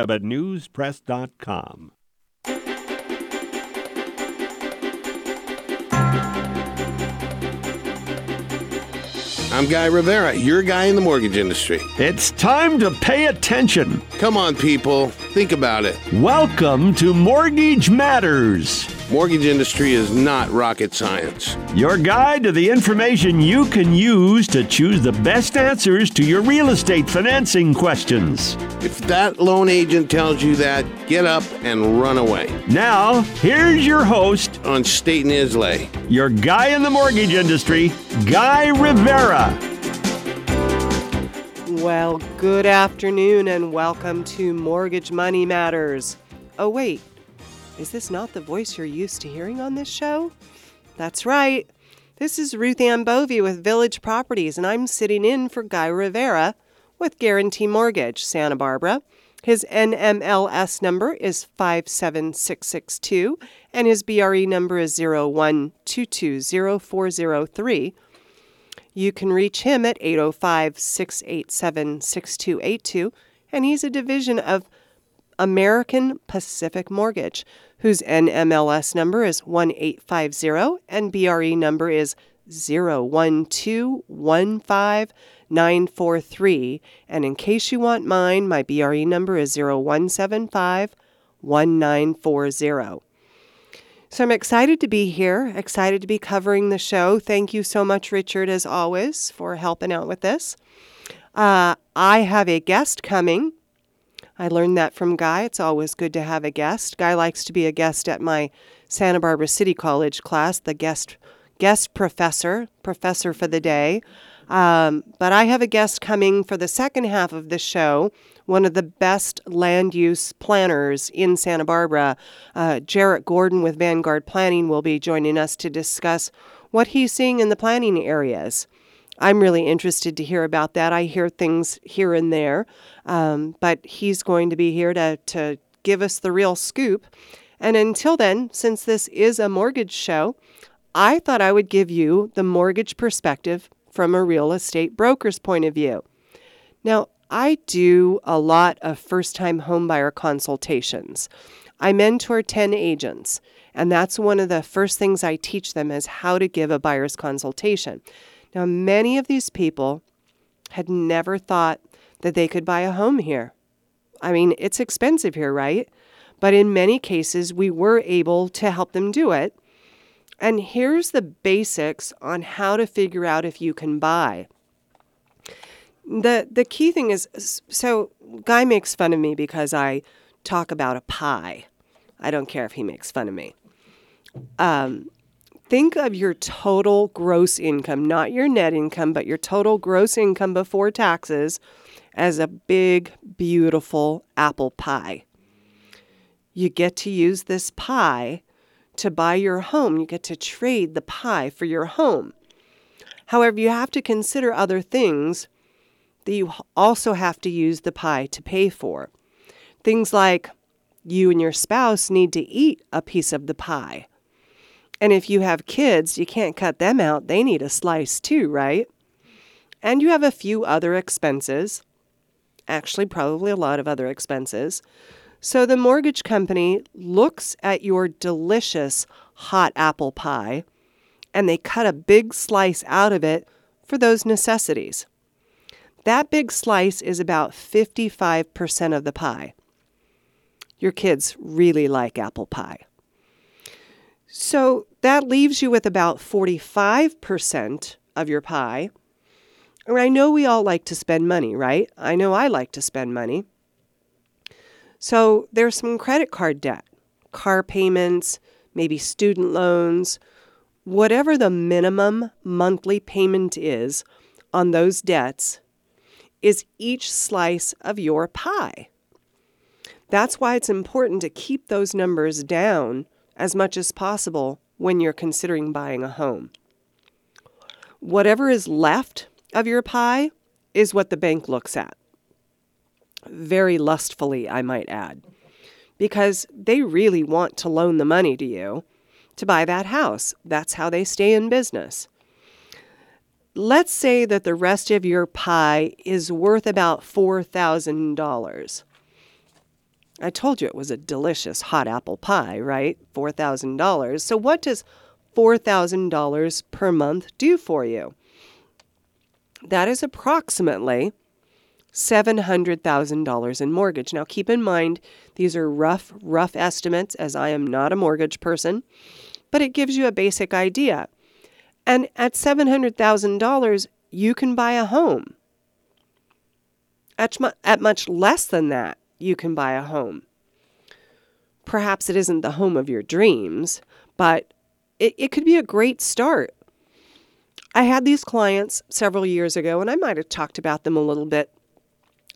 at newspress.com. I'm Guy Rivera, your guy in the mortgage industry. It's time to pay attention. Come on, people, think about it. Welcome to Mortgage Matters, Mortgage industry is not rocket science. your guide to the information you can use to choose the best answers to your real estate financing questions. If that loan agent tells you that, get up and run away. Now, here's your host, On State and Islay. your guy in the mortgage industry, Guy Rivera. Well, good afternoon and welcome to Mortgage Money Matters. Oh, wait, is this not the voice you're used to hearing on this show? That's right. This is Ruth Ann Bovey with Village Properties, and I'm sitting in for Guy Rivera with Guarantee Mortgage, Santa Barbara. His NMLS number is 57662, and his BRE number is 01220403. You can reach him at 805 687 6282, and he's a division of American Pacific Mortgage, whose NMLS number is 1850 and BRE number is 01215943. And in case you want mine, my BRE number is 0175 1940. So I'm excited to be here, excited to be covering the show. Thank you so much, Richard, as always, for helping out with this. Uh, I have a guest coming. I learned that from Guy. It's always good to have a guest. Guy likes to be a guest at my Santa Barbara City College class, the guest guest professor, professor for the day. Um, but I have a guest coming for the second half of the show. One of the best land use planners in Santa Barbara, uh, Jarrett Gorin with Vanguard Planning, will be joining us to discuss what he's seeing in the planning areas. I'm really interested to hear about that. I hear things here and there, um, but he's going to be here to, to give us the real scoop. And until then, since this is a mortgage show, I thought I would give you the mortgage perspective from a real estate broker's point of view. Now, I do a lot of first time homebuyer consultations. I mentor 10 agents, and that's one of the first things I teach them is how to give a buyer's consultation. Now, many of these people had never thought that they could buy a home here. I mean, it's expensive here, right? But in many cases, we were able to help them do it. And here's the basics on how to figure out if you can buy. The the key thing is so guy makes fun of me because I talk about a pie. I don't care if he makes fun of me. Um, think of your total gross income, not your net income, but your total gross income before taxes as a big, beautiful apple pie. You get to use this pie to buy your home. You get to trade the pie for your home. However, you have to consider other things that you also have to use the pie to pay for. Things like you and your spouse need to eat a piece of the pie. And if you have kids, you can't cut them out. They need a slice too, right? And you have a few other expenses. Actually, probably a lot of other expenses. So the mortgage company looks at your delicious hot apple pie and they cut a big slice out of it for those necessities. That big slice is about 55% of the pie. Your kids really like apple pie. So that leaves you with about 45% of your pie. And I know we all like to spend money, right? I know I like to spend money. So there's some credit card debt, car payments, maybe student loans, whatever the minimum monthly payment is on those debts is each slice of your pie. That's why it's important to keep those numbers down as much as possible when you're considering buying a home. Whatever is left of your pie is what the bank looks at. Very lustfully, I might add, because they really want to loan the money to you to buy that house. That's how they stay in business. Let's say that the rest of your pie is worth about $4,000. I told you it was a delicious hot apple pie, right? $4,000. So, what does $4,000 per month do for you? That is approximately $700,000 in mortgage. Now, keep in mind, these are rough, rough estimates as I am not a mortgage person, but it gives you a basic idea. And at $700,000, you can buy a home. At, at much less than that, you can buy a home. Perhaps it isn't the home of your dreams, but it, it could be a great start. I had these clients several years ago, and I might have talked about them a little bit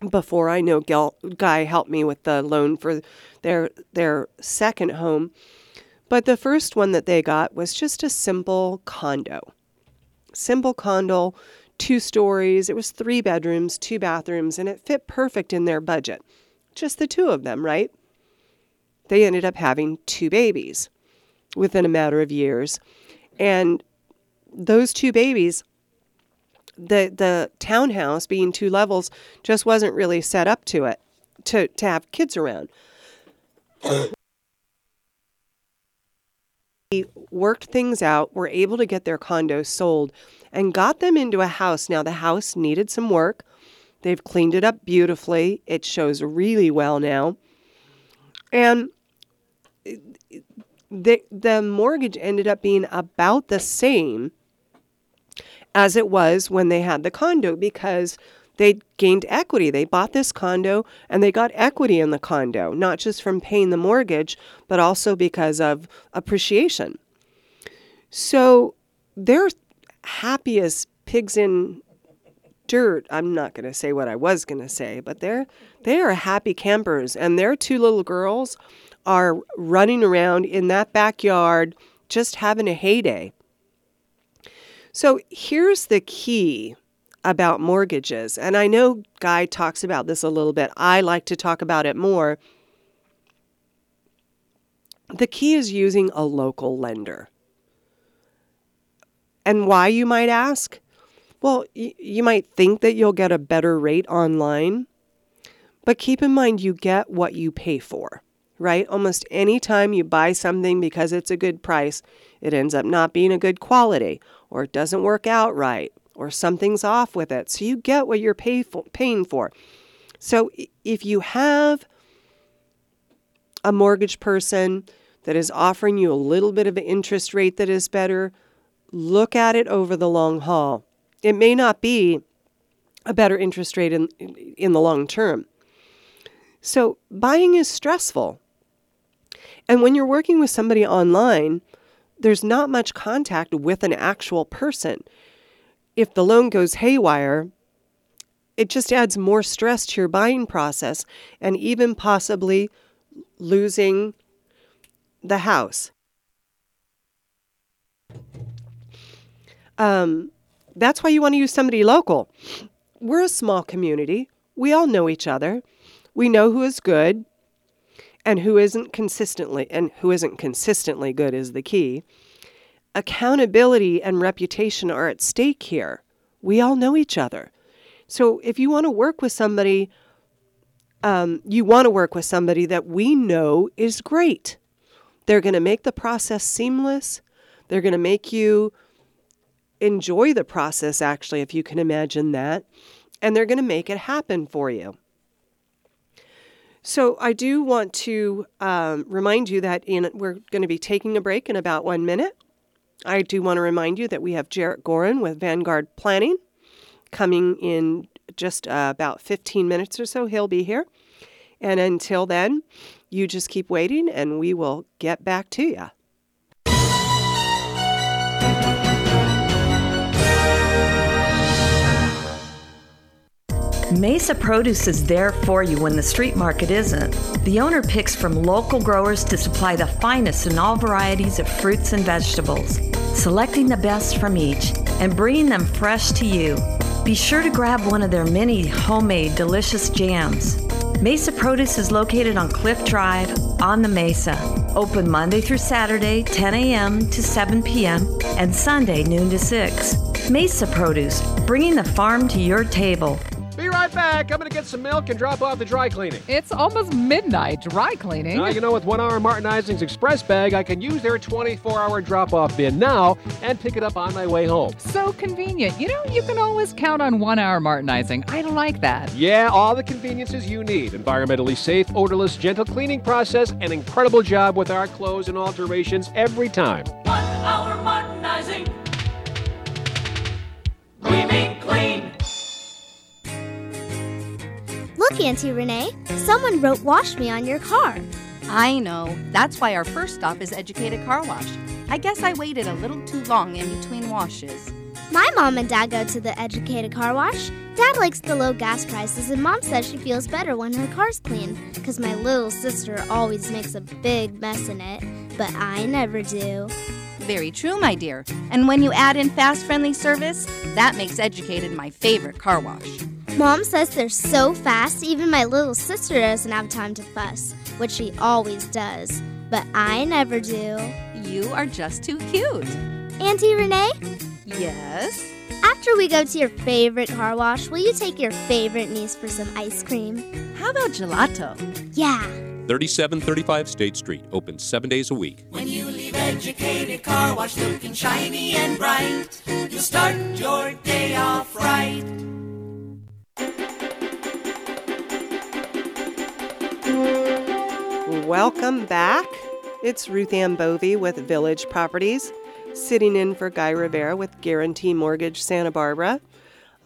before I know Guy helped me with the loan for their their second home. But the first one that they got was just a simple condo. Simple condo, two stories. It was three bedrooms, two bathrooms, and it fit perfect in their budget. Just the two of them, right? They ended up having two babies within a matter of years. And those two babies the the townhouse being two levels just wasn't really set up to it to to have kids around. we worked things out, were able to get their condos sold and got them into a house. Now the house needed some work. They've cleaned it up beautifully. It shows really well now. And the the mortgage ended up being about the same as it was when they had the condo because they gained equity. They bought this condo and they got equity in the condo, not just from paying the mortgage, but also because of appreciation. So they're happiest pigs in dirt. I'm not going to say what I was going to say, but they're they are happy campers and their two little girls are running around in that backyard just having a heyday. So here's the key about mortgages. And I know Guy talks about this a little bit. I like to talk about it more. The key is using a local lender. And why, you might ask? Well, y- you might think that you'll get a better rate online, but keep in mind you get what you pay for, right? Almost any time you buy something because it's a good price, it ends up not being a good quality or it doesn't work out right or something's off with it. So you get what you're pay for, paying for. So if you have a mortgage person that is offering you a little bit of an interest rate that is better, look at it over the long haul. It may not be a better interest rate in, in the long term. So buying is stressful. And when you're working with somebody online, there's not much contact with an actual person. If the loan goes haywire, it just adds more stress to your buying process and even possibly losing the house. Um, that's why you want to use somebody local. We're a small community. We all know each other. We know who is good and who isn't consistently and who isn't consistently good is the key. Accountability and reputation are at stake here. We all know each other. So if you want to work with somebody, um, you want to work with somebody that we know is great. They're going to make the process seamless. They're going to make you enjoy the process, actually, if you can imagine that. And they're going to make it happen for you. So I do want to um, remind you that in, we're going to be taking a break in about one minute. I do want to remind you that we have Jarrett Gorin with Vanguard Planning coming in just uh, about 15 minutes or so. He'll be here. And until then, you just keep waiting and we will get back to you. Mesa Produce is there for you when the street market isn't. The owner picks from local growers to supply the finest in all varieties of fruits and vegetables, selecting the best from each and bringing them fresh to you. Be sure to grab one of their many homemade delicious jams. Mesa Produce is located on Cliff Drive on the Mesa. Open Monday through Saturday, 10 a.m. to 7 p.m., and Sunday, noon to 6. Mesa Produce, bringing the farm to your table. Be right right back. I'm going to get some milk and drop off the dry cleaning. It's almost midnight. Dry cleaning. Now, you know, with one hour Martinizing's Express bag, I can use their 24 hour drop off bin now and pick it up on my way home. So convenient. You know, you can always count on one hour Martinizing. I like that. Yeah, all the conveniences you need environmentally safe, odorless, gentle cleaning process, an incredible job with our clothes and alterations every time. One hour Martinizing. We mean clean. Look, Auntie Renee, someone wrote Wash Me on your car. I know. That's why our first stop is Educated Car Wash. I guess I waited a little too long in between washes. My mom and dad go to the Educated Car Wash. Dad likes the low gas prices, and mom says she feels better when her car's clean, because my little sister always makes a big mess in it, but I never do. Very true, my dear. And when you add in fast, friendly service, that makes Educated my favorite car wash. Mom says they're so fast, even my little sister doesn't have time to fuss, which she always does. But I never do. You are just too cute. Auntie Renee? Yes? After we go to your favorite car wash, will you take your favorite niece for some ice cream? How about gelato? Yeah. 3735 State Street, open seven days a week. When you leave Educated Car Wash looking shiny and bright, you'll start your day off right. Welcome back. It's Ruth Ann Bovey with Village Properties, sitting in for Guy Rivera with Guarantee Mortgage Santa Barbara.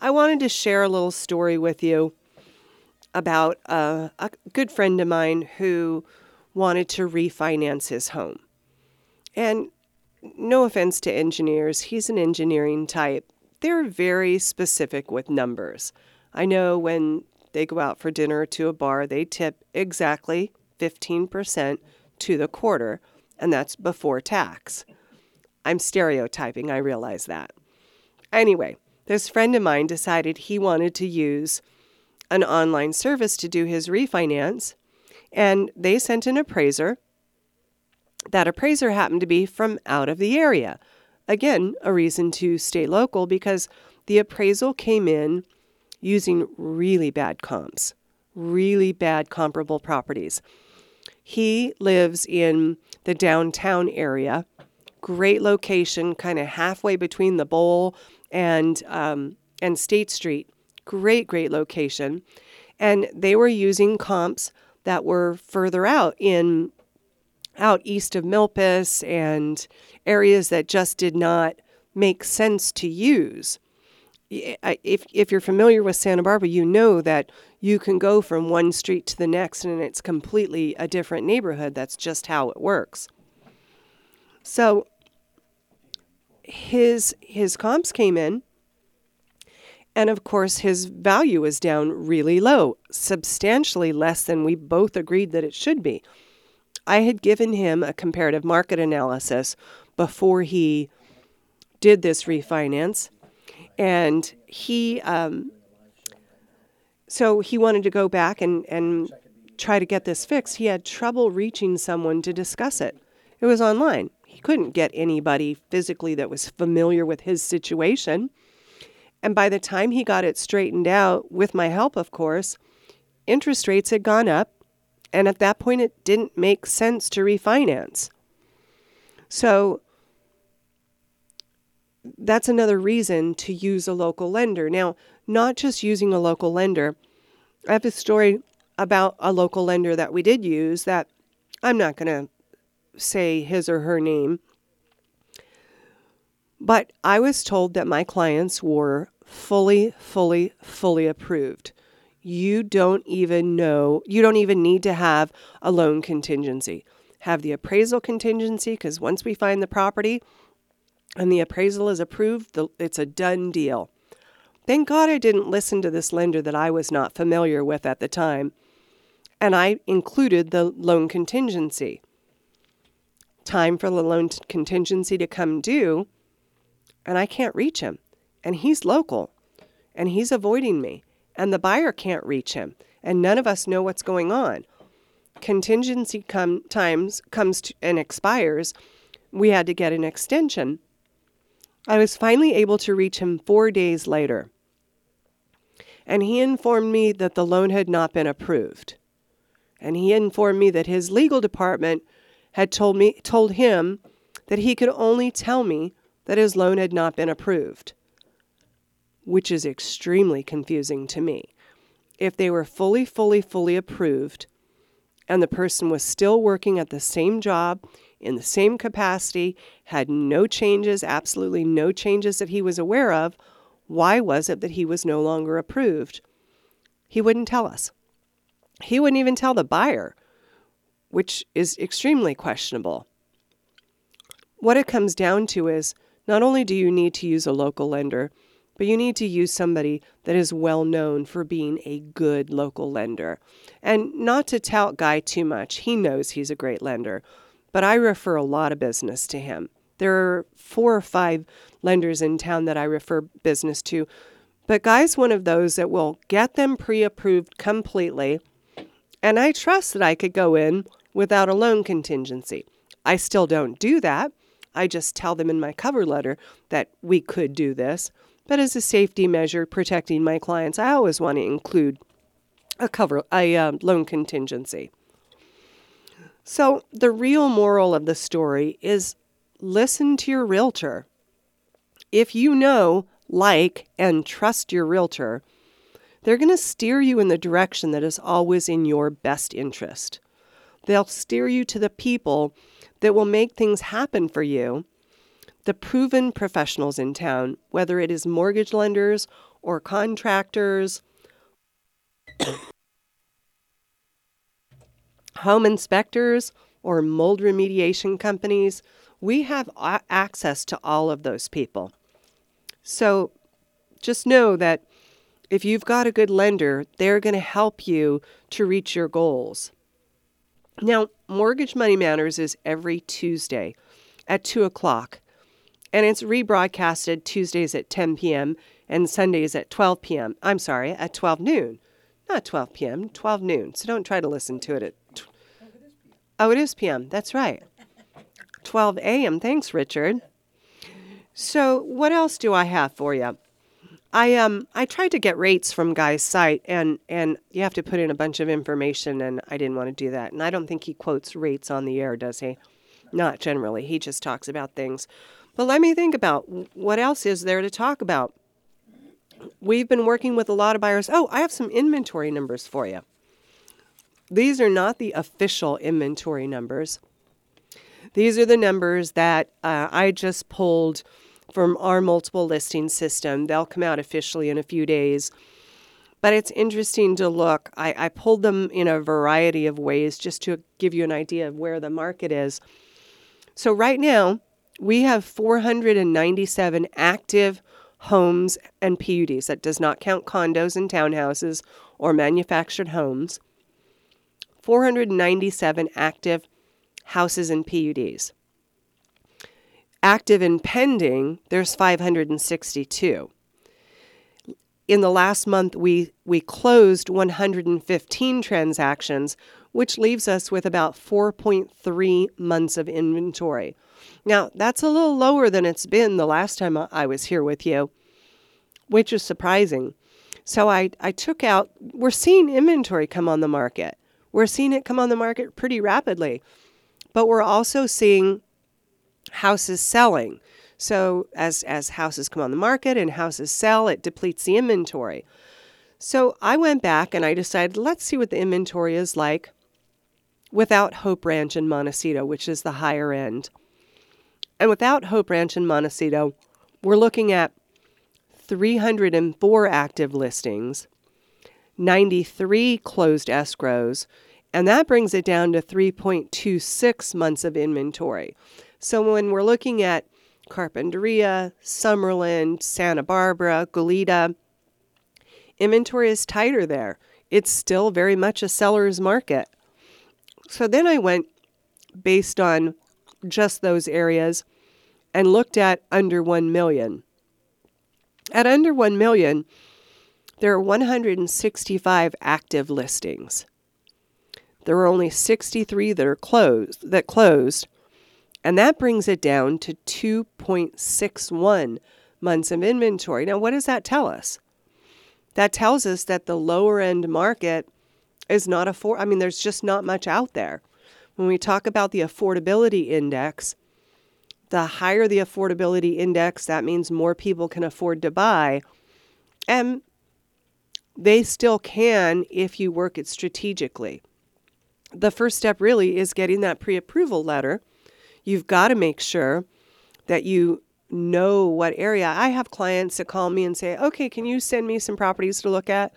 I wanted to share a little story with you about a, a good friend of mine who wanted to refinance his home. And no offense to engineers, he's an engineering type. They're very specific with numbers. I know when they go out for dinner to a bar, they tip exactly 15% to the quarter, and that's before tax. I'm stereotyping, I realize that. Anyway, this friend of mine decided he wanted to use an online service to do his refinance, and they sent an appraiser. That appraiser happened to be from out of the area. Again, a reason to stay local because the appraisal came in using really bad comps, really bad comparable properties. He lives in the downtown area, great location, kind of halfway between the Bowl and um, and State Street. Great, great location, and they were using comps that were further out in out east of Milpas and areas that just did not make sense to use. If, if you're familiar with Santa Barbara, you know that you can go from one street to the next and it's completely a different neighborhood. That's just how it works. So his his comps came in and of course his value is down really low, substantially less than we both agreed that it should be. I had given him a comparative market analysis before he did this refinance and he um, so he wanted to go back and, and try to get this fixed. He had trouble reaching someone to discuss it. It was online. He couldn't get anybody physically that was familiar with his situation. And by the time he got it straightened out, with my help, of course, interest rates had gone up. And at that point, it didn't make sense to refinance. So that's another reason to use a local lender. Now, not just using a local lender. I have a story about a local lender that we did use that I'm not going to say his or her name. But I was told that my clients were fully, fully, fully approved. You don't even know, you don't even need to have a loan contingency. Have the appraisal contingency because once we find the property and the appraisal is approved, it's a done deal. Thank God I didn't listen to this lender that I was not familiar with at the time, and I included the loan contingency. Time for the loan contingency to come due, and I can't reach him. And he's local, and he's avoiding me, and the buyer can't reach him, and none of us know what's going on. Contingency come, times comes to, and expires. We had to get an extension. I was finally able to reach him four days later. and he informed me that the loan had not been approved. And he informed me that his legal department had told me told him that he could only tell me that his loan had not been approved, which is extremely confusing to me. If they were fully, fully, fully approved, and the person was still working at the same job in the same capacity, had no changes, absolutely no changes that he was aware of, why was it that he was no longer approved? He wouldn't tell us. He wouldn't even tell the buyer, which is extremely questionable. What it comes down to is not only do you need to use a local lender, but you need to use somebody that is well known for being a good local lender. And not to tout Guy too much, he knows he's a great lender, but I refer a lot of business to him. There are four or five lenders in town that I refer business to, but Guy's one of those that will get them pre approved completely. And I trust that I could go in without a loan contingency. I still don't do that. I just tell them in my cover letter that we could do this. But as a safety measure, protecting my clients, I always want to include a cover a uh, loan contingency. So the real moral of the story is listen to your realtor. If you know, like, and trust your realtor, they're going to steer you in the direction that is always in your best interest. They'll steer you to the people that will make things happen for you the proven professionals in town, whether it is mortgage lenders or contractors, home inspectors, or mold remediation companies, we have a- access to all of those people. So just know that if you've got a good lender, they're going to help you to reach your goals. Now, Mortgage Money Matters is every Tuesday at 2 o'clock and it's rebroadcasted Tuesdays at 10 p.m. and Sundays at 12 p.m. I'm sorry, at 12 noon. Not 12 p.m., 12 noon. So don't try to listen to it at. Oh, it is p.m. That's right. 12 a.m. Thanks, Richard. So, what else do I have for you? I um I tried to get rates from Guy's site and and you have to put in a bunch of information and I didn't want to do that. And I don't think he quotes rates on the air, does he? Not generally. He just talks about things. But let me think about what else is there to talk about. We've been working with a lot of buyers. Oh, I have some inventory numbers for you. These are not the official inventory numbers. These are the numbers that uh, I just pulled from our multiple listing system. They'll come out officially in a few days. But it's interesting to look. I, I pulled them in a variety of ways just to give you an idea of where the market is. So, right now, we have 497 active homes and PUDs. That does not count condos and townhouses or manufactured homes. 497 active houses and PUDs. Active and pending, there's 562. In the last month, we, we closed 115 transactions, which leaves us with about 4.3 months of inventory. Now, that's a little lower than it's been the last time I was here with you, which is surprising. So I, I took out, we're seeing inventory come on the market. We're seeing it come on the market pretty rapidly, but we're also seeing houses selling. So as, as houses come on the market and houses sell, it depletes the inventory. So I went back and I decided, let's see what the inventory is like without Hope Ranch and Montecito, which is the higher end. And without Hope Ranch and Montecito, we're looking at 304 active listings, 93 closed escrows, and that brings it down to 3.26 months of inventory. So when we're looking at Carpinteria, Summerland, Santa Barbara, Goleta, inventory is tighter there. It's still very much a seller's market. So then I went based on just those areas and looked at under 1 million. At under 1 million, there are 165 active listings. There are only 63 that are closed that closed, and that brings it down to 2.61 months of inventory. Now, what does that tell us? That tells us that the lower end market is not afford. I mean, there's just not much out there. When we talk about the affordability index, the higher the affordability index, that means more people can afford to buy. And they still can if you work it strategically. The first step really is getting that pre approval letter. You've got to make sure that you know what area. I have clients that call me and say, okay, can you send me some properties to look at?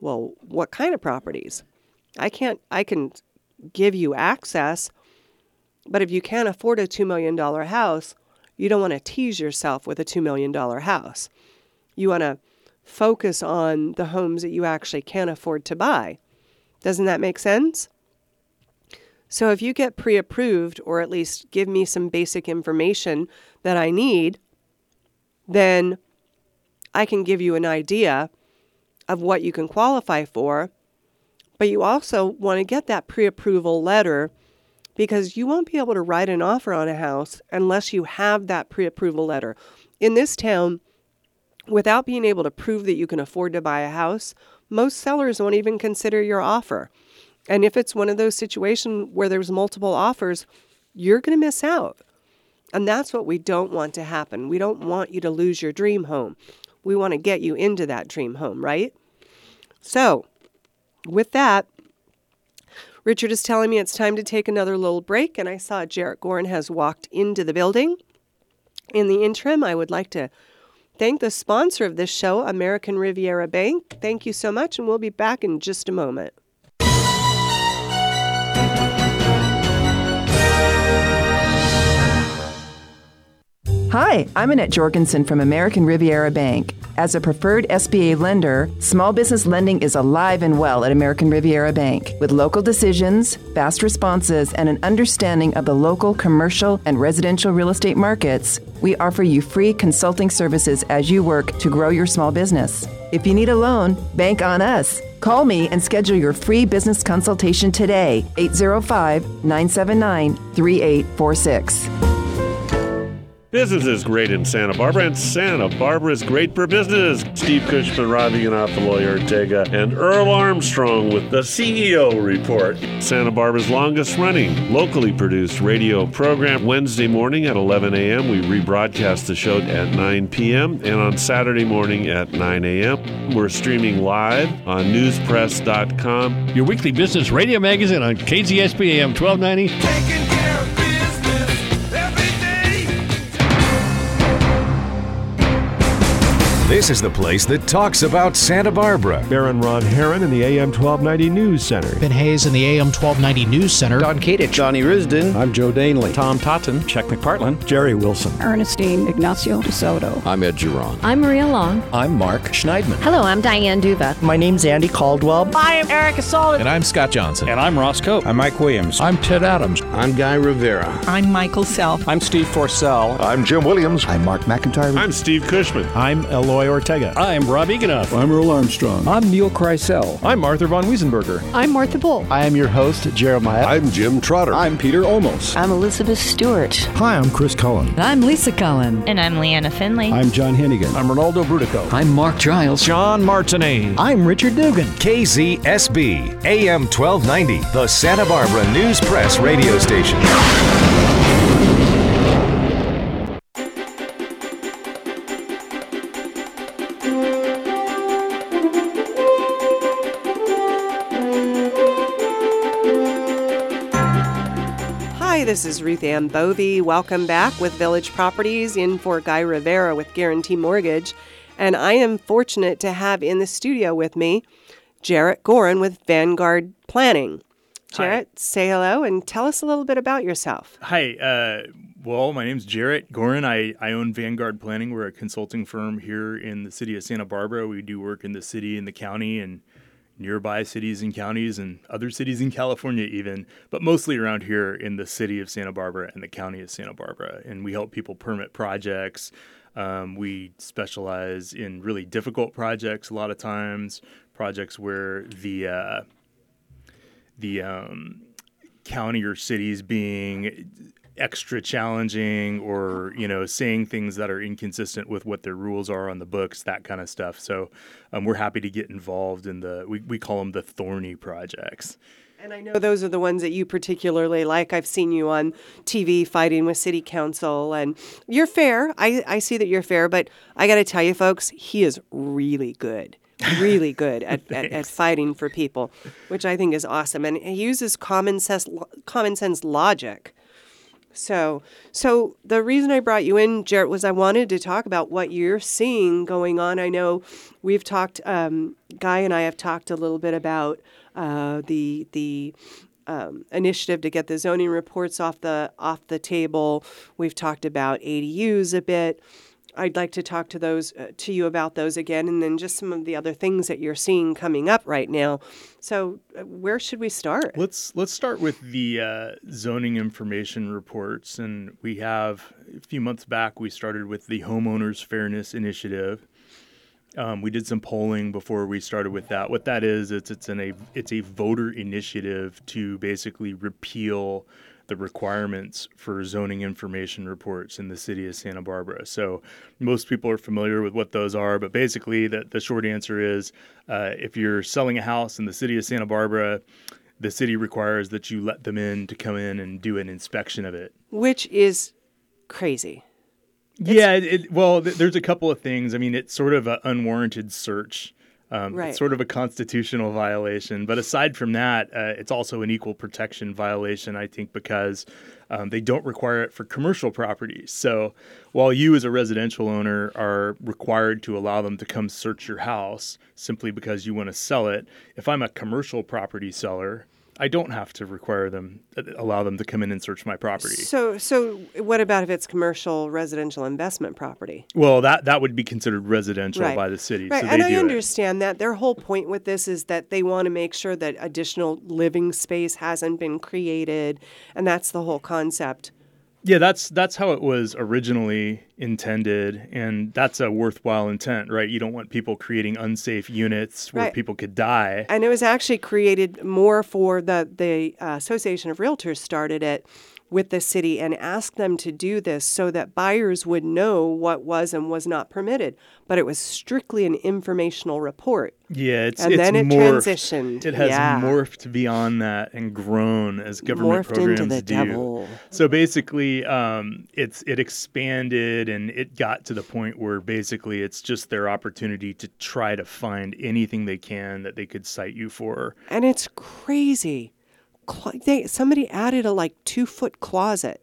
Well, what kind of properties? I can't, I can give you access, but if you can't afford a $2 million house, you don't want to tease yourself with a $2 million house. You want to focus on the homes that you actually can afford to buy. Doesn't that make sense? So if you get pre approved, or at least give me some basic information that I need, then I can give you an idea of what you can qualify for. But you also want to get that pre approval letter because you won't be able to write an offer on a house unless you have that pre approval letter. In this town, without being able to prove that you can afford to buy a house, most sellers won't even consider your offer. And if it's one of those situations where there's multiple offers, you're going to miss out. And that's what we don't want to happen. We don't want you to lose your dream home. We want to get you into that dream home, right? So, with that, Richard is telling me it's time to take another little break, and I saw Jarrett Gorin has walked into the building. In the interim, I would like to thank the sponsor of this show, American Riviera Bank. Thank you so much, and we'll be back in just a moment. Hi, I'm Annette Jorgensen from American Riviera Bank. As a preferred SBA lender, small business lending is alive and well at American Riviera Bank. With local decisions, fast responses, and an understanding of the local commercial and residential real estate markets, we offer you free consulting services as you work to grow your small business. If you need a loan, bank on us. Call me and schedule your free business consultation today, 805 979 3846. Business is great in Santa Barbara, and Santa Barbara is great for business. Steve Cushman, Rob Eganoff, the lawyer, Ortega, and Earl Armstrong with the CEO Report. Santa Barbara's longest running, locally produced radio program. Wednesday morning at 11 a.m., we rebroadcast the show at 9 p.m., and on Saturday morning at 9 a.m. We're streaming live on newspress.com. Your weekly business radio magazine on KZSB AM 1290. This is the place that talks about Santa Barbara. Baron Ron Herron in the AM 1290 News Center. Ben Hayes in the AM 1290 News Center. Don Kadich. Johnny Risden. I'm Joe Danley. Tom Totten. Chuck McPartland. Jerry Wilson. Ernestine Ignacio DeSoto. I'm Ed Giron. I'm Maria Long. I'm Mark Schneidman. Hello, I'm Diane Duva. My name's Andy Caldwell. I am Erica Sullivan. And I'm Scott Johnson. And I'm Ross Cope. I'm Mike Williams. I'm Ted Adams. I'm Guy Rivera. I'm Michael Self. I'm Steve Forsell. I'm Jim Williams. I'm Mark McIntyre. I'm Steve Cushman. I'm Eloy Ortega. I'm Rob Eganoff. I'm Earl Armstrong. I'm Neil Kreisel. I'm Arthur von Wiesenberger. I'm Martha Bull. I am your host, Jeremiah. I'm Jim Trotter. I'm Peter Olmos. I'm Elizabeth Stewart. Hi, I'm Chris Cullen. I'm Lisa Cullen. And I'm Leanna Finley. I'm John Hennigan. I'm Ronaldo Brudico. I'm Mark Giles. John Martinet. I'm Richard Dugan. KZSB, AM 1290, the Santa Barbara News Press radio station. This is Ruth Ann Bovey. Welcome back with Village Properties in for Guy Rivera with Guarantee Mortgage. And I am fortunate to have in the studio with me Jarrett Gorin with Vanguard Planning. Jarrett, Hi. say hello and tell us a little bit about yourself. Hi. Uh, well, my name is Jarrett Gorin. I, I own Vanguard Planning. We're a consulting firm here in the city of Santa Barbara. We do work in the city and the county and nearby cities and counties and other cities in California, even, but mostly around here in the city of Santa Barbara and the county of Santa Barbara. And we help people permit projects. Um, we specialize in really difficult projects a lot of times, projects where the uh, the um, county or cities being extra challenging or you know saying things that are inconsistent with what their rules are on the books that kind of stuff so um, we're happy to get involved in the we, we call them the thorny projects and I know those are the ones that you particularly like. I've seen you on TV fighting with city council, and you're fair. I, I see that you're fair, but I got to tell you, folks, he is really good. Really good at, at, at, fighting for people, which I think is awesome. And he uses common sense, common sense logic. So, so the reason I brought you in, Jarrett, was I wanted to talk about what you're seeing going on. I know we've talked, um, Guy and I have talked a little bit about uh, the the um, initiative to get the zoning reports off the off the table. We've talked about ADUs a bit. I'd like to talk to those uh, to you about those again, and then just some of the other things that you're seeing coming up right now. So, uh, where should we start? Let's let's start with the uh, zoning information reports, and we have a few months back we started with the homeowners fairness initiative, um, we did some polling before we started with that. What that is, it's it's an a it's a voter initiative to basically repeal the requirements for zoning information reports in the city of Santa Barbara. So most people are familiar with what those are, but basically the, the short answer is uh, if you're selling a house in the city of Santa Barbara, the city requires that you let them in to come in and do an inspection of it. Which is crazy. Yeah, it, well, th- there's a couple of things. I mean, it's sort of an unwarranted search. Um, right. It's sort of a constitutional violation. But aside from that, uh, it's also an equal protection violation, I think, because um, they don't require it for commercial properties. So while you, as a residential owner, are required to allow them to come search your house simply because you want to sell it, if I'm a commercial property seller, I don't have to require them, uh, allow them to come in and search my property. So, so what about if it's commercial residential investment property? Well, that that would be considered residential Right. by the city. Right, So and I do it. understand that. Their whole point with this is that they want to make sure that additional living space hasn't been created, and that's the whole concept. Yeah, that's that's how it was originally intended, and that's a worthwhile intent, right? You don't want people creating unsafe units where Right. people could die. And it was actually created more for the the uh, Association of Realtors started it with the city and asked them to do this so that buyers would know what was and was not permitted. But it was strictly an informational report. Yeah, it's and it's then it morphed. transitioned. It has yeah. morphed beyond that and grown as government Morphed into programs the do. devil. So basically, um, it's it expanded and it got to the point where basically it's just their opportunity to try to find anything they can that they could cite you for. And it's crazy. Clo- They, somebody added a like two foot closet.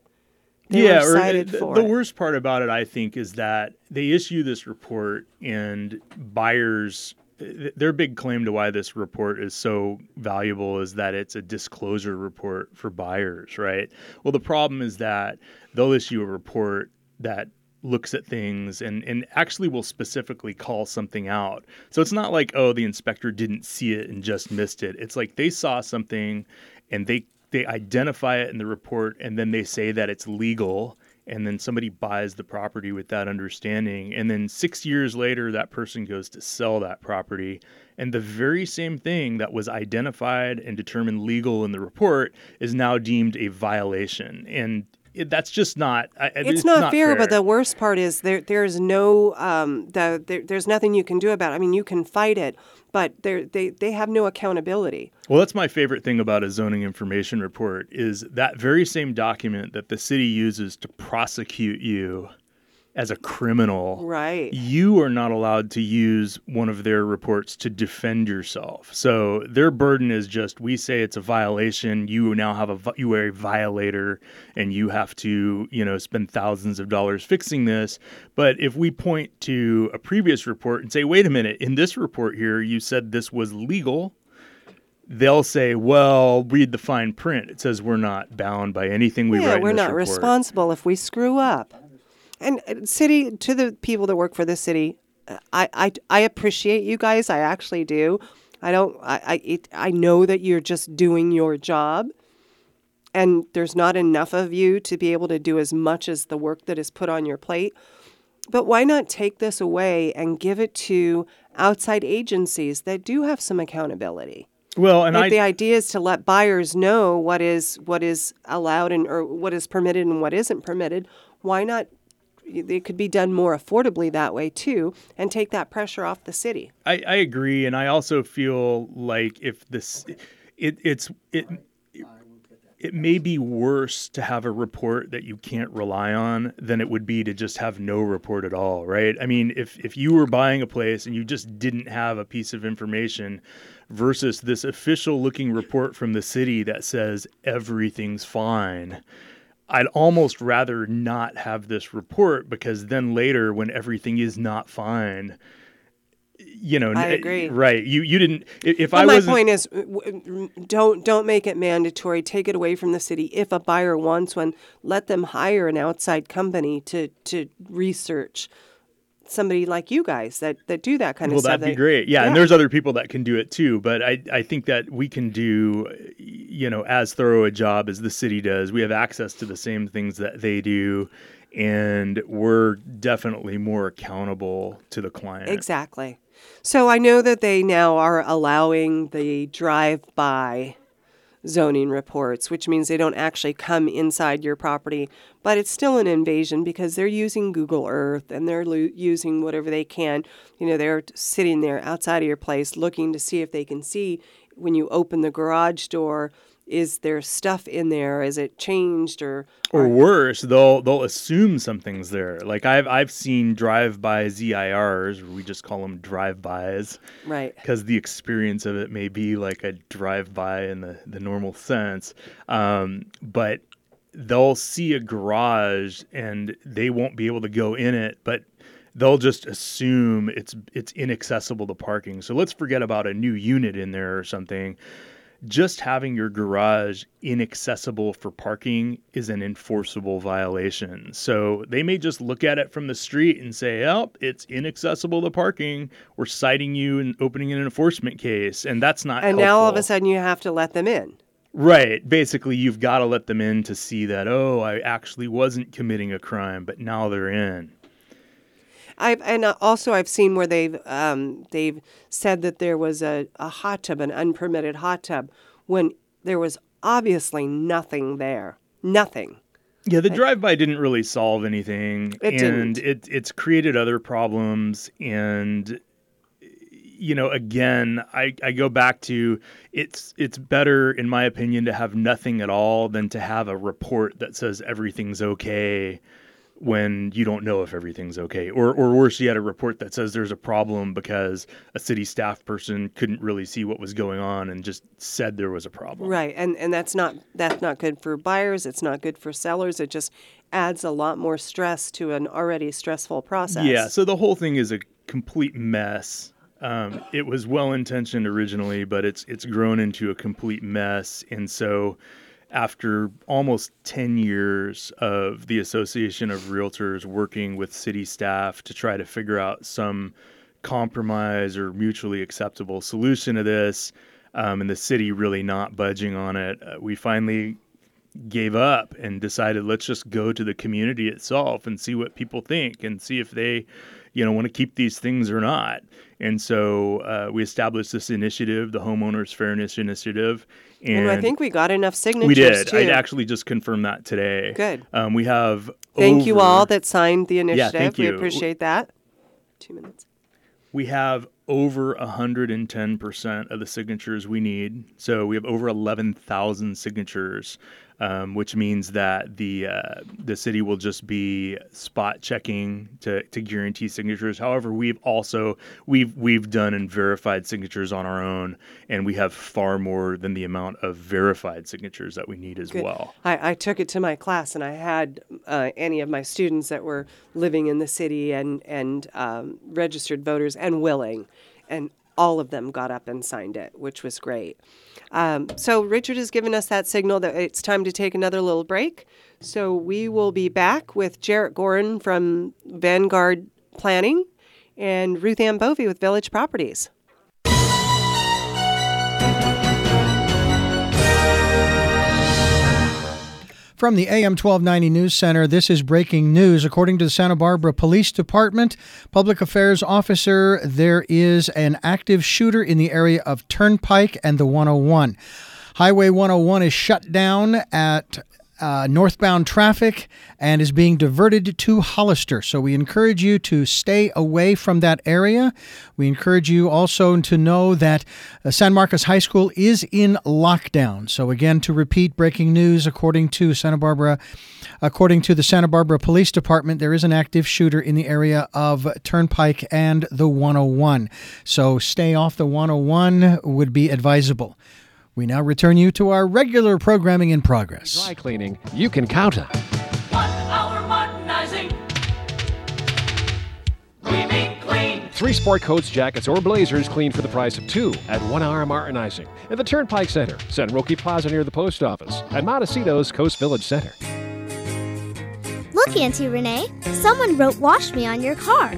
They yeah, were or uh, the, for the it. worst part about it, I think, is that they issue this report and buyers. Their big claim to why this report is so valuable is that it's a disclosure report for buyers, right? Well, the problem is that they'll issue a report that looks at things and, and actually will specifically call something out. So it's not like, oh, the inspector didn't see it and just missed it. It's like they saw something and they they identify it in the report and then they say that it's legal and then somebody buys the property with that understanding and then 6 years later that person goes to sell that property and the very same thing that was identified and determined legal in the report is now deemed a violation and it, that's just not I- I- it's, not, fair, but the worst part is there. There's no um, the, there, there's nothing you can do about it. I mean, you can fight it, but they they they have no accountability. Well, that's my favorite thing about a zoning information report is that very same document that the city uses to prosecute you as a criminal. Right. You are not allowed to use one of their reports to defend yourself. So their burden is just we say it's a violation, you now have a you are a violator and you have to, you know, spend thousands of dollars fixing this. But if we point to a previous report and say, "Wait a minute, in this report here you said this was legal." they'll say, "Well, read the fine print. It says we're not bound by anything we yeah, write." Yeah, we're not report. responsible if we screw up. And uh, city to the people that work for the city, I I, I appreciate you guys. I actually do. I don't. I I it, I know that you're just doing your job. And there's not enough of you to be able to do as much as the work that is put on your plate. But why not take this away and give it to outside agencies that do have some accountability? Well, and if I the idea is to let buyers know what is what is allowed and or what is permitted and what isn't permitted, why not? It could be done more affordably that way too, and take that pressure off the city. I, I agree, and I also feel like if this, it, it's it. It may be worse to have a report that you can't rely on than it would be to just have no report at all, right? I mean, if if you were buying a place and you just didn't have a piece of information versus this official looking report from the city that says everything's fine, I'd almost rather not have this report because then later when everything is not fine, you know, I agree. right? You you didn't. If But I was my point is, don't don't make it mandatory. Take it away from the city. If a buyer wants one, let them hire an outside company to to research. Somebody like you guys that, that do that kind well, of stuff. Well, that'd be great. Yeah, and there's other people that can do it too. But I, I think that we can do, you know, as thorough a job as the city does. We have access to the same things that they do, and we're definitely more accountable to the client. Exactly. So I know that they now are allowing the drive-by zoning reports, which means they don't actually come inside your property, but it's still an invasion because they're using Google Earth and they're lo- using whatever they can. You know, they're sitting there outside of your place looking to see if they can see when you open the garage door, is there stuff in there? Is it changed or Or worse, they'll they'll assume something's there. Like I've I've seen drive-by ZIRs, we just call them drive-bys, Right. Because the experience of it may be like a drive-by in the the normal sense, um, but they'll see a garage and they won't be able to go in it, but they'll just assume it's it's inaccessible to parking. So let's forget about a new unit in there or something just having your garage inaccessible for parking is an enforceable violation. So they may just look at it from the street and say, "Oh, it's inaccessible to parking. We're citing you and opening an enforcement case," and that's not. and now all of a sudden you have to let them in. Right. Basically, you've got to let them in to see that, oh, I actually wasn't committing a crime, but now they're in. I've and also I've seen where they've um, they've said that there was a, a hot tub, an unpermitted hot tub, when there was obviously nothing there, nothing. Yeah, the drive-by didn't really solve anything, It and didn't. it it's created other problems. And you know, again, I, I go back to it's it's better, in my opinion, to have nothing at all than to have a report that says everything's okay when you don't know if everything's okay, or or worse yet, a report that says there's a problem because a city staff person couldn't really see what was going on and just said there was a problem. Right, and and that's not that's not good for buyers. It's not good for sellers. It just adds a lot more stress to an already stressful process. Yeah, so the whole thing is a complete mess. Um, it was well intentioned originally, but it's it's grown into a complete mess. And so, after almost ten years of the Association of Realtors working with city staff to try to figure out some compromise or mutually acceptable solution to this, um, and the city really not budging on it, uh, we finally gave up and decided let's just go to the community itself and see what people think and see if they you know want to keep these things or not. And so uh, we established this initiative the homeowners fairness initiative and And I think we got enough signatures we did too. i actually just confirmed that today Good. um, we have Thank you all that signed the initiative. Yeah, thank We you. appreciate that. Two minutes. we have over 110% of the signatures we need. So we have over 11,000 signatures, um, which means that the uh, the city will just be spot checking to, to guarantee signatures. However, we've also we've we've done and verified signatures on our own, and we have far more than the amount of verified signatures that we need as Good. well. I, I took it to my class, and I had uh, any of my students that were living in the city and and um, registered voters and willing, and all of them got up and signed it, which was great. Um, so Richard has given us that signal that it's time to take another little break. So we will be back with Jarrett Gorin from Vanguard Planning and Ruth Ann Bovey with Village Properties. From the AM 1290 News Center, this is breaking news. According to the Santa Barbara Police Department Public Affairs Officer, there is an active shooter in the area of Turnpike and the 101. Highway 101 is shut down at uh, northbound traffic and is being diverted to Hollister. So we encourage you to stay away from that area. We encourage you also to know that uh, San Marcos High School is in lockdown. So again, to repeat breaking news, according to Santa Barbara, according to the Santa Barbara Police Department, there is an active shooter in the area of Turnpike and the 101. So stay off the 101 would be advisable. We now return you to our regular programming in progress. Dry cleaning, you can count on. One hour Martinizing. We mean clean. Three sport coats, jackets, or blazers clean for the price of two at One Hour Martinizing at the Turnpike Center, San Roque Plaza near the post office, and Montecito's Coast Village Center. Look, Auntie Renee, someone wrote Wash Me on your car.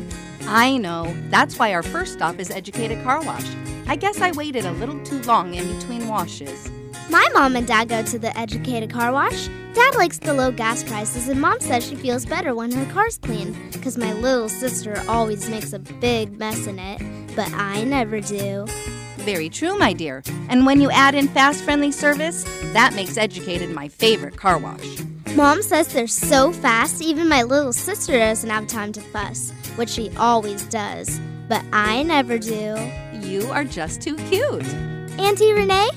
I know. That's why our first stop is Educated Car Wash. I guess I waited a little too long in between washes. My mom and dad go to the Educated Car Wash. Dad likes the low gas prices, and mom says she feels better when her car's clean, because my little sister always makes a big mess in it, but I never do. Very true, my dear. And when you add in fast friendly service, that makes Educated my favorite car wash. Mom says they're so fast, even my little sister doesn't have time to fuss, which she always does, but I never do. You are just too cute. Auntie Renee?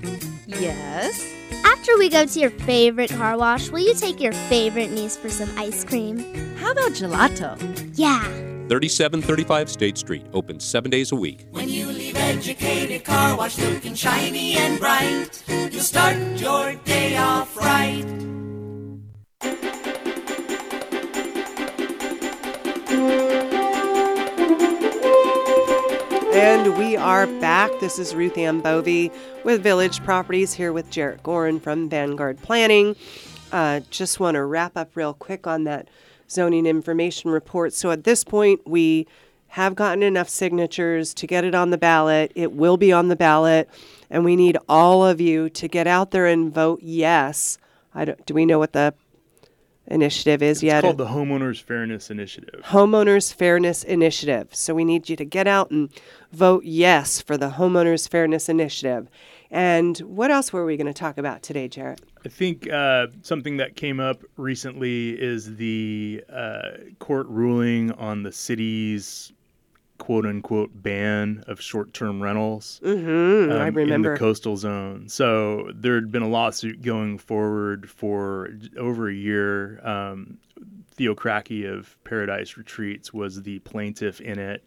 Yes? After we go to your favorite car wash, will you take your favorite niece for some ice cream? How about gelato? Yeah. 3735 State Street, open seven days a week. When you leave educated car wash looking shiny and bright, you'll start your day off right. And we are back. This is Ruth Ann Bovey with Village Properties here with Jarrett Gorin from Vanguard Planning. Uh, just want to wrap up real quick on that zoning information report. So at this point, we have gotten enough signatures to get it on the ballot. It will be on the ballot, and we need all of you to get out there and vote yes. I don't, do we know what the initiative is It's yet? called the Homeowners Fairness Initiative. Homeowners Fairness Initiative. So we need you to get out and vote yes for the Homeowners Fairness Initiative. And what else were we going to talk about today, Jarrett? I think uh, something that came up recently is the uh, court ruling on the city's quote unquote ban of short term rentals Mhm, I in the coastal zone. So there had been a lawsuit going forward for over a year. Um, Theo Kracke of Paradise Retreats was the plaintiff in it.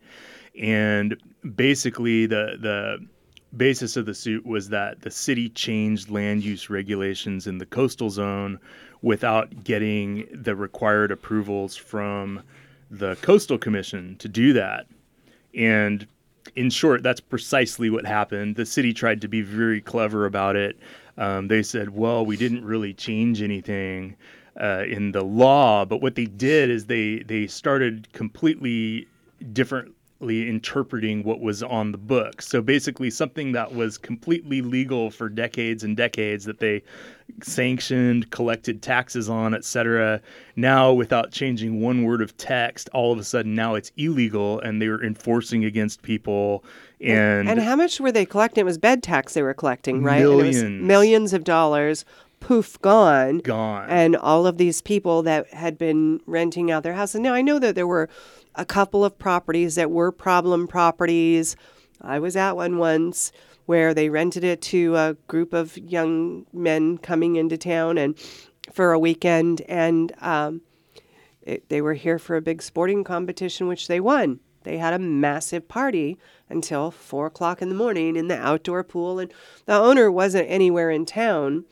And basically, the, the basis of the suit was that the city changed land use regulations in the coastal zone without getting the required approvals from the coastal commission to do that. And in short, that's precisely what happened. The city tried to be very clever about it. Um, they said, well, we didn't really change anything uh, in the law, but what they did is they, they started completely differently interpreting what was on the book. So basically, something that was completely legal for decades and decades that they sanctioned, collected taxes on, etc. Now, without changing one word of text, all of a sudden now it's illegal, and they're enforcing against people. And, and how much were they collecting? It was bed tax they were collecting, right? And it was Millions. millions of dollars. Poof, gone. Gone. And all of these people that had been renting out their houses. Now, I know that there were a couple of properties that were problem properties. I was at one once where they rented it to a group of young men coming into town and for a weekend. And um, it, they were here for a big sporting competition, which they won. They had a massive party until four o'clock in the morning in the outdoor pool, and the owner wasn't anywhere in town,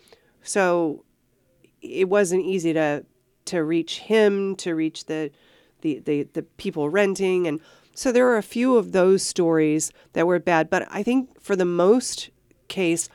so it wasn't easy to to reach him, to reach the the the, the people renting, and so there are a few of those stories that were bad. But I think for the most case,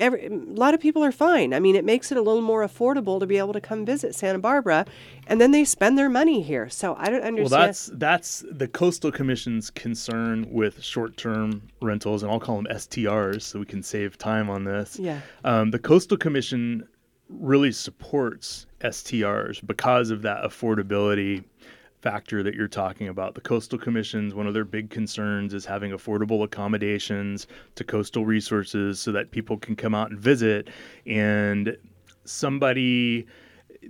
every, a lot of people are fine. I mean, it makes it a little more affordable to be able to come visit Santa Barbara, and then they spend their money here. So I don't understand. Well, that's that's the Coastal Commission's concern with short-term rentals, and I'll call them STRs, so we can save time on this. Yeah. Um, the Coastal Commission really supports STRs because of that affordability factor that you're talking about. The coastal commissions, one of their big concerns is having affordable accommodations to coastal resources so that people can come out and visit. And somebody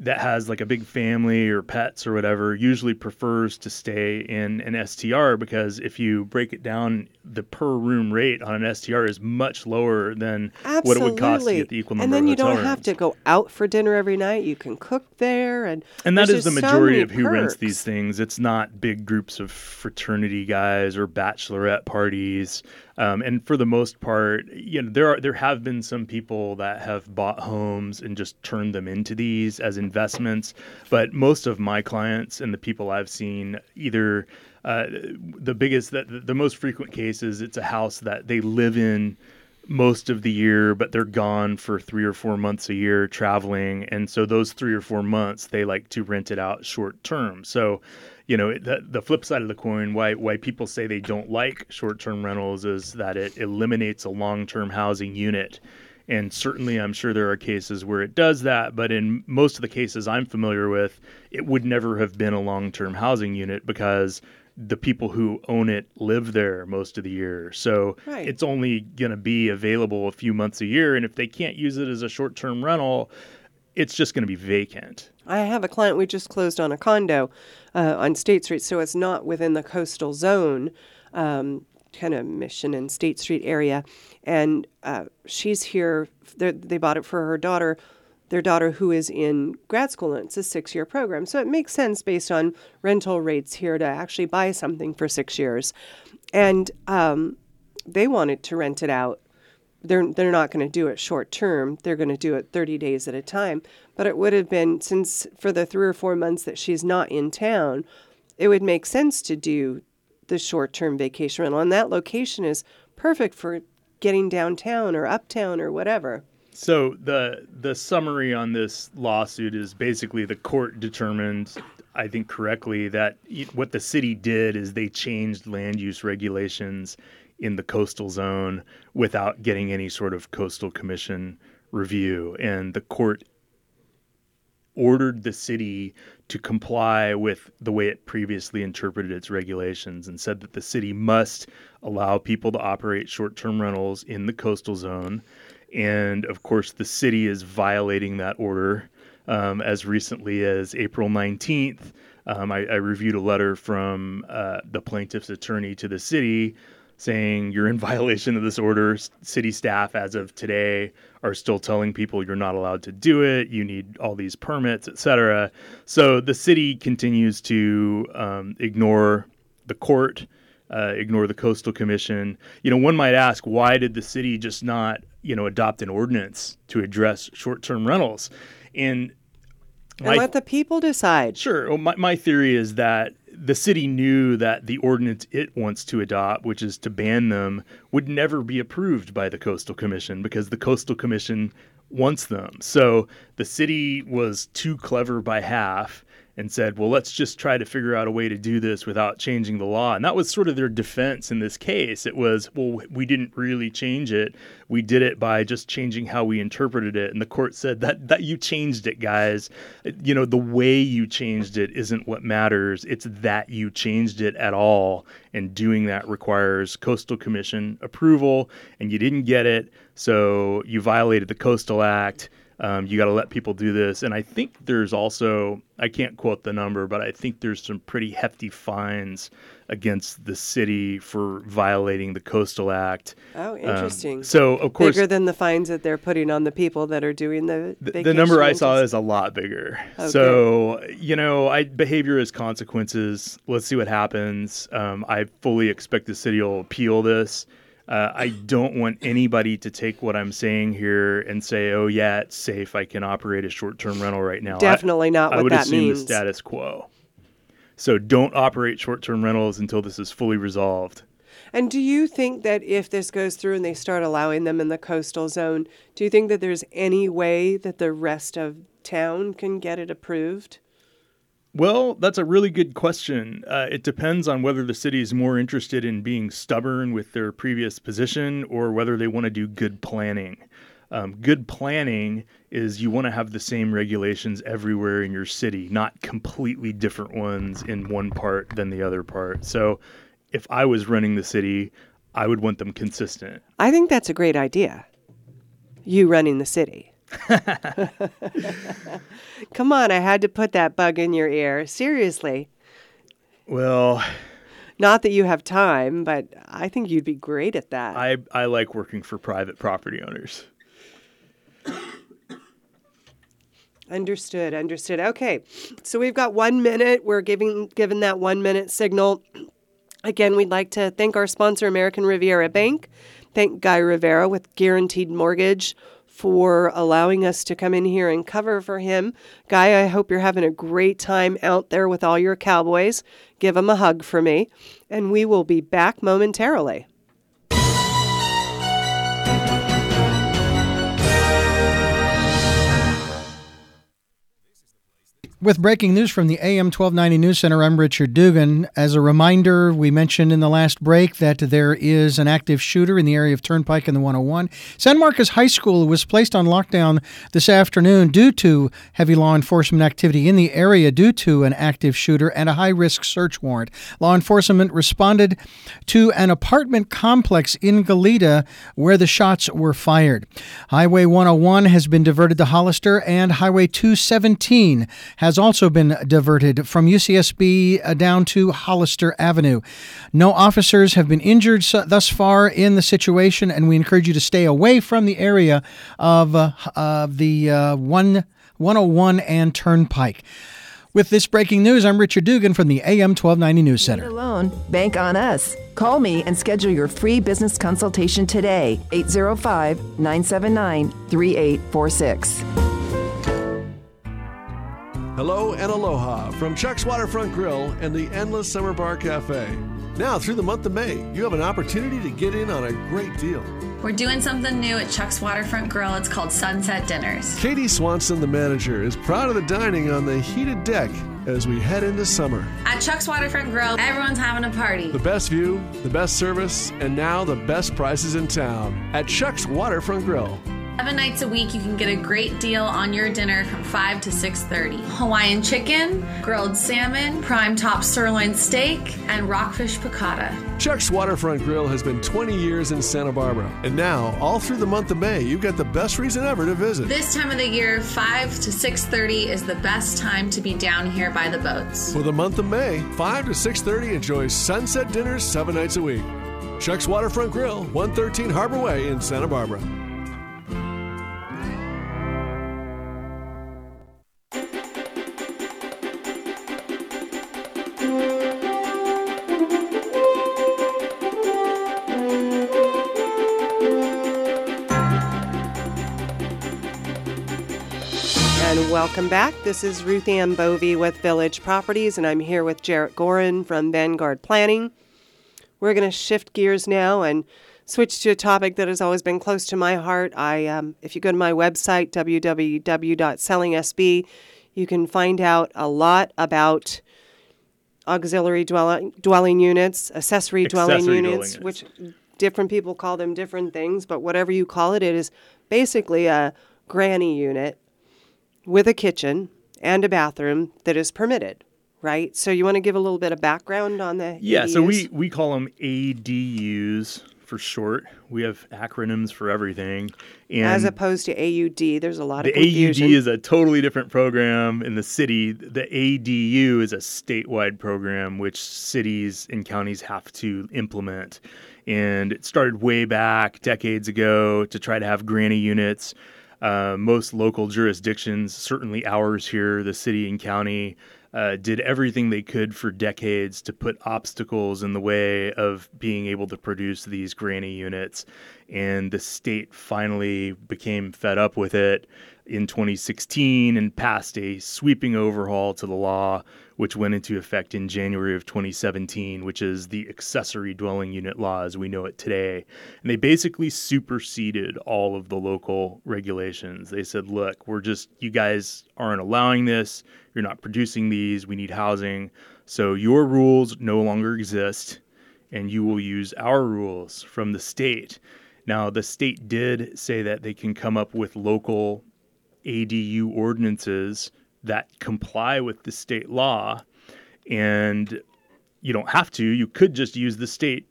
that has like a big family or pets or whatever usually prefers to stay in an STR because if you break it down, the per room rate on an STR is much lower than Absolutely. what it would cost to get the equal number and then of you don't rooms. have to go out for dinner every night. You can cook there, and And that is the just so majority of who rents these things. It's not big groups of fraternity guys or bachelorette parties. Um, and for the most part, you know, there are there have been some people that have bought homes and just turned them into these as investments. But most of my clients and the people I've seen, either uh, the biggest, that the most frequent case is it's a house that they live in most of the year, but they're gone for three or four months a year traveling. And so those three or four months, they like to rent it out short term. So, you know, the, the flip side of the coin, why, why people say they don't like short term rentals is that it eliminates a long term housing unit. And certainly, I'm sure there are cases where it does that, but in most of the cases I'm familiar with, it would never have been a long term housing unit because the people who own it live there most of the year. So Right. it's only going to be available a few months a year. And if they can't use it as a short term rental, it's just going to be vacant. I have a client. We just closed on a condo uh, on State Street, so it's not within the coastal zone, um, kind of Mission and State Street area. And uh, she's here. They they bought it for her daughter, their daughter who is in grad school, and it's a six-year program. So it makes sense based on rental rates here to actually buy something for six years. And um, they wanted to rent it out they're they're not going to do it short term. They're going to do it 30 days at a time. But it would have been since for the 3 or 4 months that she's not in town, it would make sense to do the short-term vacation rental and that location is perfect for getting downtown or uptown or whatever. So the the summary on this lawsuit is basically the court determined, I think correctly, that what the city did is they changed land use regulations in the coastal zone without getting any sort of coastal commission review, and the court ordered the city to comply with the way it previously interpreted its regulations and said that the city must allow people to operate short term rentals in the coastal zone. And of course, the city is violating that order. Um, as recently as April 19th, um, I, I reviewed a letter from uh, the plaintiff's attorney to the city saying you're in violation of this order. City staff, as of today, are still telling people you're not allowed to do it. You need all these permits, et cetera. So the city continues to um, ignore the court, uh, ignore the coastal commission. You know, one might ask, why did the city just not, you know, adopt an ordinance to address short-term rentals? And And my- let the people decide. Sure. Well, my, my theory is that the city knew that the ordinance it wants to adopt, which is to ban them, would never be approved by the Coastal Commission because the Coastal Commission wants them. So the city was too clever by half and said, well, let's just try to figure out a way to do this without changing the law. And that was sort of their defense in this case. It was, well, we didn't really change it. We did it by just changing how we interpreted it. And the court said that that you changed it, guys. You know, the way you changed it isn't what matters. It's that you changed it at all. And doing that requires coastal commission approval, and you didn't get it. So you violated the Coastal Act. Um, you got to let people do this. And I think there's also, I can't quote the number, but I think there's some pretty hefty fines against the city for violating the Coastal Act. Oh, Um, interesting. so, of course, bigger than the fines that they're putting on the people that are doing the the, the number I saw is a lot bigger. Okay. So, you know, I behavior has consequences. Let's see what happens. Um, I fully expect the city will appeal this. Uh, I don't want anybody to take what I'm saying here and say, "Oh yeah, it's safe. I can operate a short-term rental right now." I- Definitely not what I would that assume means. the status quo. So don't operate short-term rentals until this is fully resolved. And do you think that if this goes through and they start allowing them in the coastal zone, do you think that there's any way that the rest of town can get it approved? Well, that's a really good question. Uh, it depends on whether the city is more interested in being stubborn with their previous position or whether they want to do good planning. Um, good planning is you want to have the same regulations everywhere in your city, not completely different ones in one part than the other part. So if I was running the city, I would want them consistent. I think that's a great idea. You running the city. Come on, I had to put that bug in your ear. Seriously. Well, Not that you have time, but I think you'd be great at that. I, I like working for private property owners. Understood, understood. Okay. So we've got 1 minute. We're giving given that 1 minute signal. Again, we'd like to thank our sponsor American Riviera Bank. Thank Guy Rivera with Guaranteed Mortgage for allowing us to come in here and cover for him. Guy, I hope you're having a great time out there with all your cowboys. Give him a hug for me, and we will be back momentarily. With breaking news from the AM 1290 News Center, I'm Richard Dugan. As a reminder, we mentioned in the last break that there is an active shooter in the area of Turnpike and the 101. San Marcos High School was placed on lockdown this afternoon due to heavy law enforcement activity in the area due to an active shooter and a high risk search warrant. Law enforcement responded to an apartment complex in Goleta where the shots were fired. Highway 101 has been diverted to Hollister, and Highway 217 has also been diverted from UCSB uh, down to Hollister Avenue. No officers have been injured thus far in the situation, and we encourage you to stay away from the area of, uh, of the uh, 1, 101 and Turnpike. With this breaking news, I'm Richard Dugan from the AM 1290 News Center. Need a loan? Bank on us. Call me and schedule your free business consultation today. 805 979 3846. Hello and aloha from Chuck's Waterfront Grill and the Endless Summer Bar Cafe. Now, through the month of May, you have an opportunity to get in on a great deal. We're doing something new at Chuck's Waterfront Grill. It's called Sunset Dinners. Katie Swanson, the manager, is proud of the dining on the heated deck as we head into summer. At Chuck's Waterfront Grill, everyone's having a party. The best view, the best service, and now the best prices in town at Chuck's Waterfront Grill. Seven nights a week, you can get a great deal on your dinner from 5 to 6.30. Hawaiian chicken, grilled salmon, prime top sirloin steak, and rockfish piccata. Chuck's Waterfront Grill has been 20 years in Santa Barbara. And now, all through the month of May, you've got the best reason ever to visit. This time of the year, 5 to 6.30 is the best time to be down here by the boats. For the month of May, 5 to 6.30, enjoys sunset dinners seven nights a week. Chuck's Waterfront Grill, 113 Harbor Way in Santa Barbara. Welcome back. This is Ruth Ann Bovey with Village Properties, and I'm here with Jarrett Gorin from Vanguard Planning. We're going to shift gears now and switch to a topic that has always been close to my heart. I, um, if you go to my website www.sellingsb, you can find out a lot about auxiliary dwelling dwelling units, accessory, dwelling Accessory units, dwelling which different people call them different things, but whatever you call it, it is basically a granny unit with a kitchen and a bathroom that is permitted, right? So you want to give a little bit of background on the Yeah, so we, we call them ADUs for short. We have acronyms for everything. And as opposed to AUD, there's a lot the of confusion. AUD is a totally different program in the city. The ADU is a statewide program which cities and counties have to implement. And it started way back decades ago to try to have granny units. Uh, most local jurisdictions, certainly ours here, the city and county, uh, did everything they could for decades to put obstacles in the way of being able to produce these granny units. And the state finally became fed up with it in 2016 and passed a sweeping overhaul to the law, which went into effect in January of 2017, which is the accessory dwelling unit law as we know it today. And they basically superseded all of the local regulations. They said, look, we're just, you guys aren't allowing this. You're not producing these. We need housing. So your rules no longer exist, and you will use our rules from the state. Now, the state did say that they can come up with local ADU ordinances that comply with the state law, and you don't have to. You could just use the state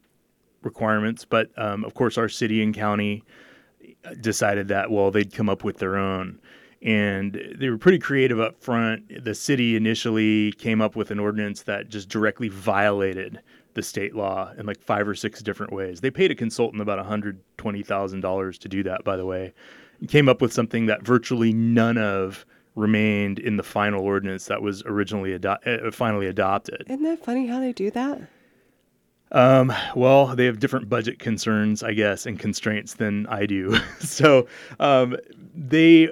requirements, but um, of course, our city and county decided that well, they'd come up with their own. And they were pretty creative up front. The city initially came up with an ordinance that just directly violated the state law in like five or six different ways. They paid a consultant about $120,000 to do that, by the way, came up with something that virtually none of remained in the final ordinance that was originally ado- uh, finally adopted. Isn't that funny how they do that? Um, well, they have different budget concerns, I guess, and constraints than I do. so um, they,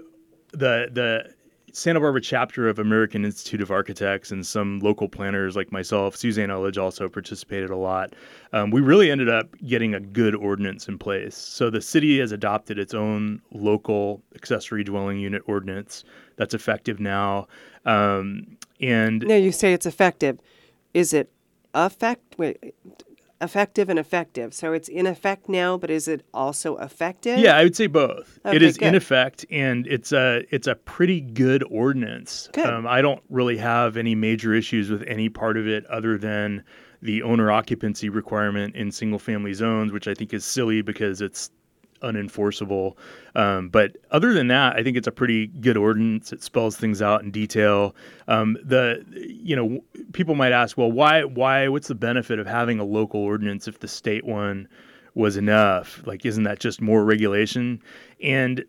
the the Santa Barbara chapter of American Institute of Architects and some local planners like myself, Suzanne Elledge also participated a lot. Um, we really ended up getting a good ordinance in place. So the city has adopted its own local accessory dwelling unit ordinance that's effective now. Um, and now you say it's effective. Is it effect? Wait, effective and effective. So it's in effect now, but is it also effective? Yeah, I would say both. Okay, it is good. in effect, and it's a it's a pretty good ordinance. Good. Um, I don't really have any major issues with any part of it, other than the owner occupancy requirement in single family zones, which I think is silly because it's unenforceable. Um, but other than that, I think it's a pretty good ordinance. It spells things out in detail. Um, the you know people might ask, well, why why what's the benefit of having a local ordinance if the state one was enough? Like, isn't that just more regulation? And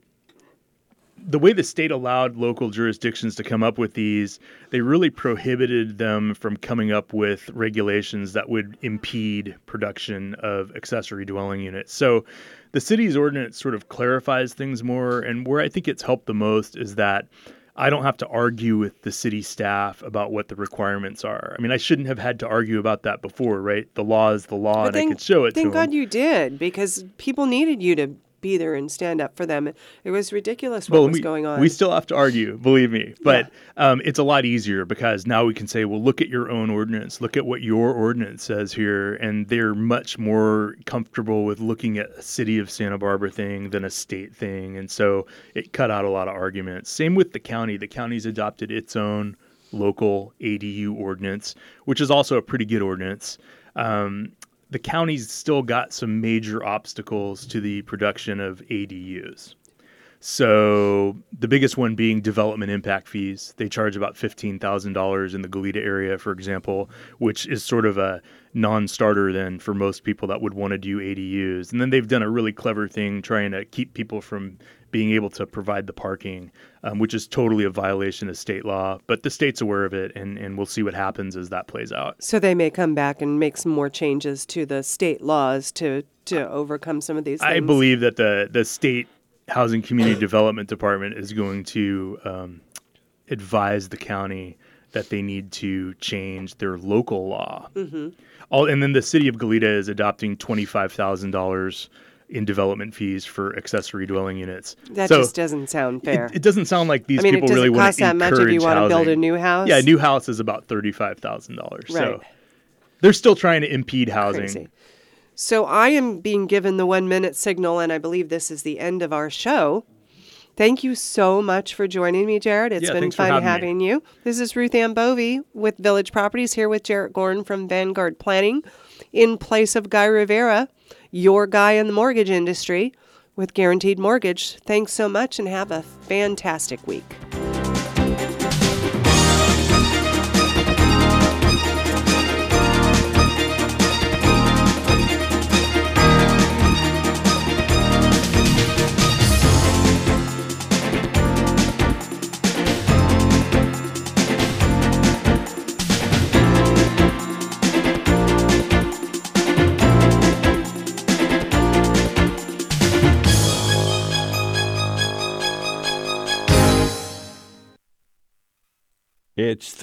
the way the state allowed local jurisdictions to come up with these, they really prohibited them from coming up with regulations that would impede production of accessory dwelling units. So the city's ordinance sort of clarifies things more. And where I think it's helped the most is that I don't have to argue with the city staff about what the requirements are. I mean, I shouldn't have had to argue about that before, right? The law is the law, and I could show it Thank God them. you did because people needed you to be there and stand up for them. It was ridiculous what Well, was we, going on. We still have to argue, believe me. But um, it's a lot easier because now we can say, well, look at your own ordinance. Look at what your ordinance says here. And they're much more comfortable with looking at a city of Santa Barbara thing than a state thing. And so it cut out a lot of arguments. Same with the county. The county's adopted its own local ADU ordinance, which is also a pretty good ordinance. Um, the county's still got some major obstacles to the production of ADUs. So the biggest one being development impact fees. They charge about fifteen thousand dollars in the Goleta area, for example, which is sort of a non-starter then for most people that would want to do ADUs. And then they've done a really clever thing trying to keep people from being able to provide the parking, um, which is totally a violation of state law. But the state's aware of it, and, and we'll see what happens as that plays out. so they may come back and make some more changes to the state laws to to overcome some of these things. I believe that the the state housing community development department is going to um, advise the county that they need to change their local law. hmm All and then the city of Goleta is adopting twenty five thousand dollars in development fees for accessory dwelling units. That So just doesn't sound fair. It, it doesn't sound like these I mean, it people doesn't really want cost to that much if encourage you want to build a housing. new house. Yeah, a new house is about thirty five thousand dollars. Right. So they're still trying to impede housing. Crazy. So I am being given the one minute signal, and I believe this is the end of our show. Thank you so much for joining me, Jarrett. It's Yeah, been fun having having you. This is Ruth Ann Bovey with Village Properties here with Jarrett Gorin from Vanguard Planning in place of Guy Rivera, your guy in the mortgage industry with Guaranteed Mortgage. Thanks so much and have a fantastic week. It's